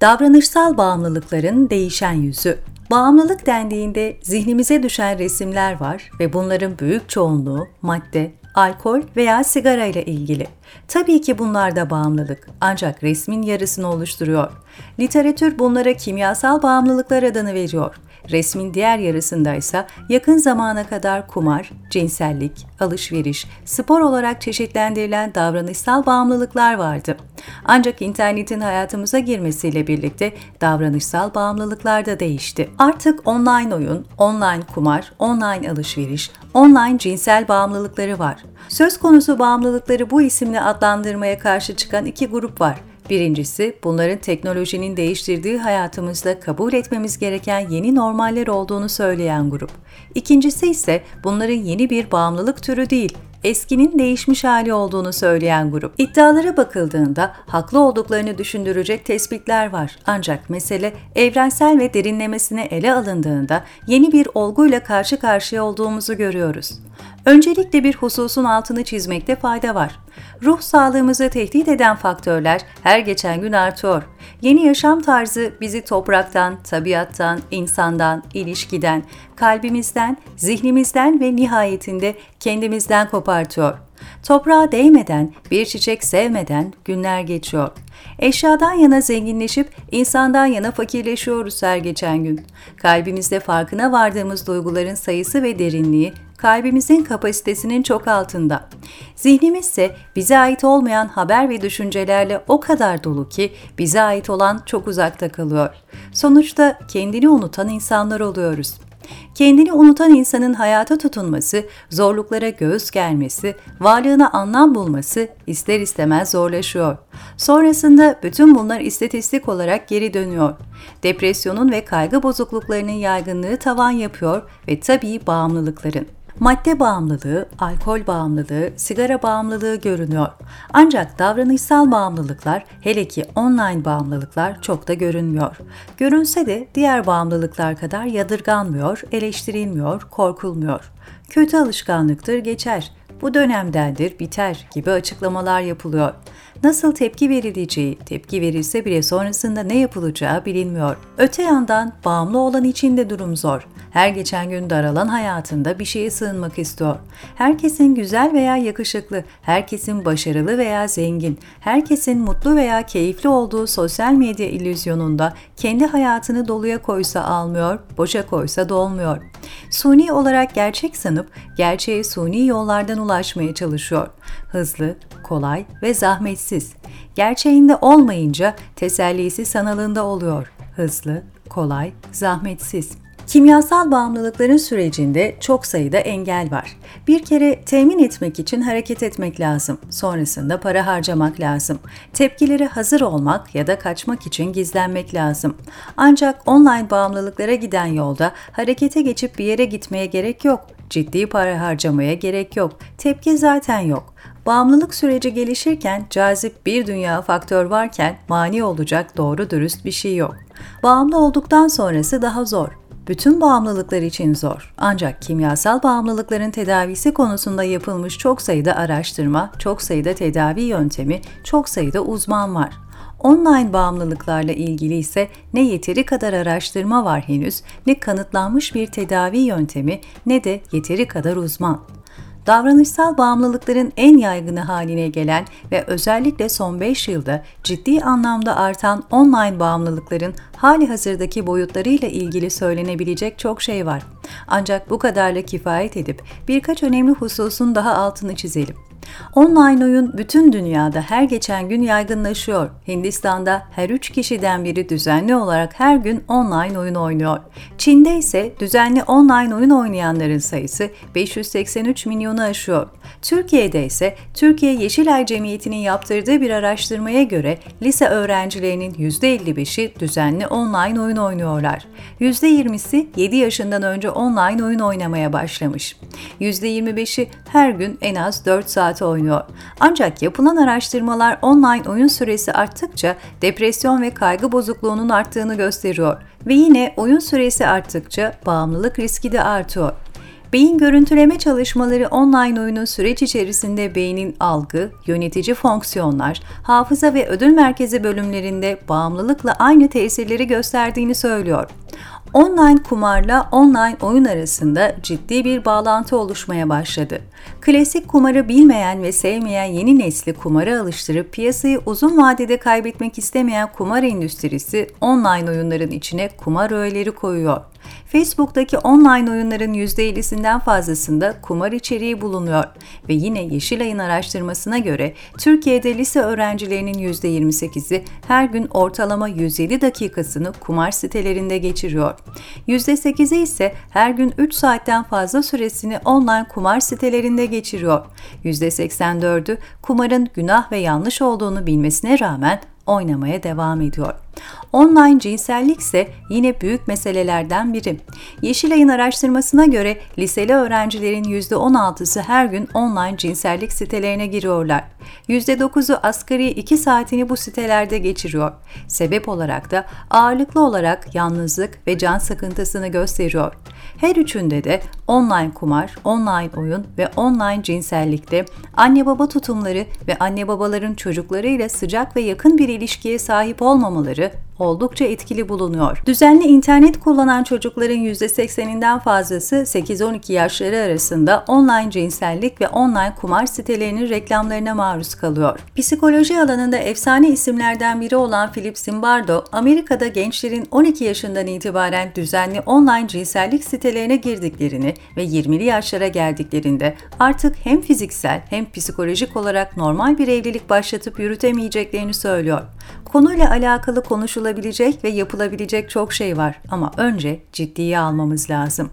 Davranışsal bağımlılıkların değişen yüzü. Bağımlılık dendiğinde zihnimize düşen resimler var ve bunların büyük çoğunluğu madde, alkol veya sigara ile ilgili. Tabii ki bunlar da bağımlılık ancak resmin yarısını oluşturuyor. Literatür bunlara kimyasal bağımlılıklar adını veriyor. Resmin diğer yarısında ise yakın zamana kadar kumar, cinsellik, alışveriş, spor olarak çeşitlendirilen davranışsal bağımlılıklar vardı. Ancak internetin hayatımıza girmesiyle birlikte davranışsal bağımlılıklar da değişti. Artık online oyun, online kumar, online alışveriş, online cinsel bağımlılıkları var. Söz konusu bağımlılıkları bu isimle adlandırmaya karşı çıkan iki grup var. Birincisi, bunların teknolojinin değiştirdiği hayatımızda kabul etmemiz gereken yeni normaller olduğunu söyleyen grup. İkincisi ise bunların yeni bir bağımlılık türü değil, eskinin değişmiş hali olduğunu söyleyen grup. İddialara bakıldığında haklı olduklarını düşündürecek tespitler var. Ancak mesele evrensel ve derinlemesine ele alındığında yeni bir olguyla karşı karşıya olduğumuzu görüyoruz. Öncelikle bir hususun altını çizmekte fayda var. Ruh sağlığımızı tehdit eden faktörler her geçen gün artıyor. Yeni yaşam tarzı bizi topraktan, tabiattan, insandan, ilişkiden, kalbimizden, zihnimizden ve nihayetinde kendimizden kopartıyor. Toprağa değmeden, bir çiçek sevmeden günler geçiyor. Eşyadan yana zenginleşip insandan yana fakirleşiyoruz her geçen gün. Kalbimizde farkına vardığımız duyguların sayısı ve derinliği kalbimizin kapasitesinin çok altında. Zihnimiz ise bize ait olmayan haber ve düşüncelerle o kadar dolu ki bize ait olan çok uzakta kalıyor. Sonuçta kendini unutan insanlar oluyoruz. Kendini unutan insanın hayata tutunması, zorluklara göğüs germesi, varlığına anlam bulması ister istemez zorlaşıyor. Sonrasında bütün bunlar istatistik olarak geri dönüyor. Depresyonun ve kaygı bozukluklarının yaygınlığı tavan yapıyor ve tabii bağımlılıkların. Madde bağımlılığı, alkol bağımlılığı, sigara bağımlılığı görünüyor. Ancak davranışsal bağımlılıklar, hele ki online bağımlılıklar çok da görünmüyor. Görünse de diğer bağımlılıklar kadar yadırganmıyor, eleştirilmiyor, korkulmuyor. Kötü alışkanlıktır geçer, bu dönemdendir, biter gibi açıklamalar yapılıyor. Nasıl tepki verileceği, tepki verilse bile sonrasında ne yapılacağı bilinmiyor. Öte yandan bağımlı olan için de durum zor. Her geçen gün daralan hayatında bir şeye sığınmak istiyor. Herkesin güzel veya yakışıklı, herkesin başarılı veya zengin, herkesin mutlu veya keyifli olduğu sosyal medya illüzyonunda kendi hayatını doluya koysa almıyor, boşa koysa dolmuyor. Suni olarak gerçek sanıp gerçeğe suni yollardan ulaşmaya çalışıyor. Hızlı, kolay ve zahmetsiz. Gerçeğinde olmayınca tesellisi sanalında oluyor. Hızlı, kolay, zahmetsiz. Kimyasal bağımlılıkların sürecinde çok sayıda engel var. Bir kere temin etmek için hareket etmek lazım. Sonrasında para harcamak lazım. Tepkileri hazır olmak ya da kaçmak için gizlenmek lazım. Ancak online bağımlılıklara giden yolda harekete geçip bir yere gitmeye gerek yok. Ciddi para harcamaya gerek yok. Tepki zaten yok. Bağımlılık süreci gelişirken cazip bir dünya faktör varken mani olacak doğru dürüst bir şey yok. Bağımlı olduktan sonrası daha zor bütün bağımlılıklar için zor. Ancak kimyasal bağımlılıkların tedavisi konusunda yapılmış çok sayıda araştırma, çok sayıda tedavi yöntemi, çok sayıda uzman var. Online bağımlılıklarla ilgili ise ne yeteri kadar araştırma var henüz, ne kanıtlanmış bir tedavi yöntemi, ne de yeteri kadar uzman davranışsal bağımlılıkların en yaygını haline gelen ve özellikle son 5 yılda ciddi anlamda artan online bağımlılıkların hali hazırdaki boyutlarıyla ilgili söylenebilecek çok şey var. Ancak bu kadarla kifayet edip birkaç önemli hususun daha altını çizelim. Online oyun bütün dünyada her geçen gün yaygınlaşıyor. Hindistan'da her 3 kişiden biri düzenli olarak her gün online oyun oynuyor. Çin'de ise düzenli online oyun oynayanların sayısı 583 milyonu aşıyor. Türkiye'de ise Türkiye Yeşilay Cemiyeti'nin yaptırdığı bir araştırmaya göre lise öğrencilerinin %55'i düzenli online oyun oynuyorlar. %20'si 7 yaşından önce online oyun oynamaya başlamış. %25'i her gün en az 4 saat oynuyor. Ancak yapılan araştırmalar online oyun süresi arttıkça depresyon ve kaygı bozukluğunun arttığını gösteriyor ve yine oyun süresi arttıkça bağımlılık riski de artıyor. Beyin görüntüleme çalışmaları online oyunun süreç içerisinde beynin algı, yönetici fonksiyonlar, hafıza ve ödül merkezi bölümlerinde bağımlılıkla aynı tesirleri gösterdiğini söylüyor. Online kumarla online oyun arasında ciddi bir bağlantı oluşmaya başladı. Klasik kumarı bilmeyen ve sevmeyen yeni nesli kumara alıştırıp piyasayı uzun vadede kaybetmek istemeyen kumar endüstrisi online oyunların içine kumar öğeleri koyuyor. Facebook'taki online oyunların %50'sinden fazlasında kumar içeriği bulunuyor ve yine Yeşilay'ın araştırmasına göre Türkiye'de lise öğrencilerinin %28'i her gün ortalama 107 dakikasını kumar sitelerinde geçiriyor. %8'i ise her gün 3 saatten fazla süresini online kumar sitelerinde geçiriyor. %84'ü kumarın günah ve yanlış olduğunu bilmesine rağmen oynamaya devam ediyor. Online cinsellik ise yine büyük meselelerden biri. Yeşilay'ın araştırmasına göre liseli öğrencilerin %16'sı her gün online cinsellik sitelerine giriyorlar. %9'u asgari 2 saatini bu sitelerde geçiriyor. Sebep olarak da ağırlıklı olarak yalnızlık ve can sıkıntısını gösteriyor. Her üçünde de online kumar, online oyun ve online cinsellikte anne baba tutumları ve anne babaların çocuklarıyla sıcak ve yakın bir ilişkiye sahip olmamaları oldukça etkili bulunuyor. Düzenli internet kullanan çocukların %80'inden fazlası 8-12 yaşları arasında online cinsellik ve online kumar sitelerinin reklamlarına maruz kalıyor. Psikoloji alanında efsane isimlerden biri olan Philip Zimbardo, Amerika'da gençlerin 12 yaşından itibaren düzenli online cinsellik sitelerine girdiklerini ve 20'li yaşlara geldiklerinde artık hem fiziksel hem psikolojik olarak normal bir evlilik başlatıp yürütemeyeceklerini söylüyor. Konuyla alakalı konuşulabilecek ve yapılabilecek çok şey var ama önce ciddiye almamız lazım.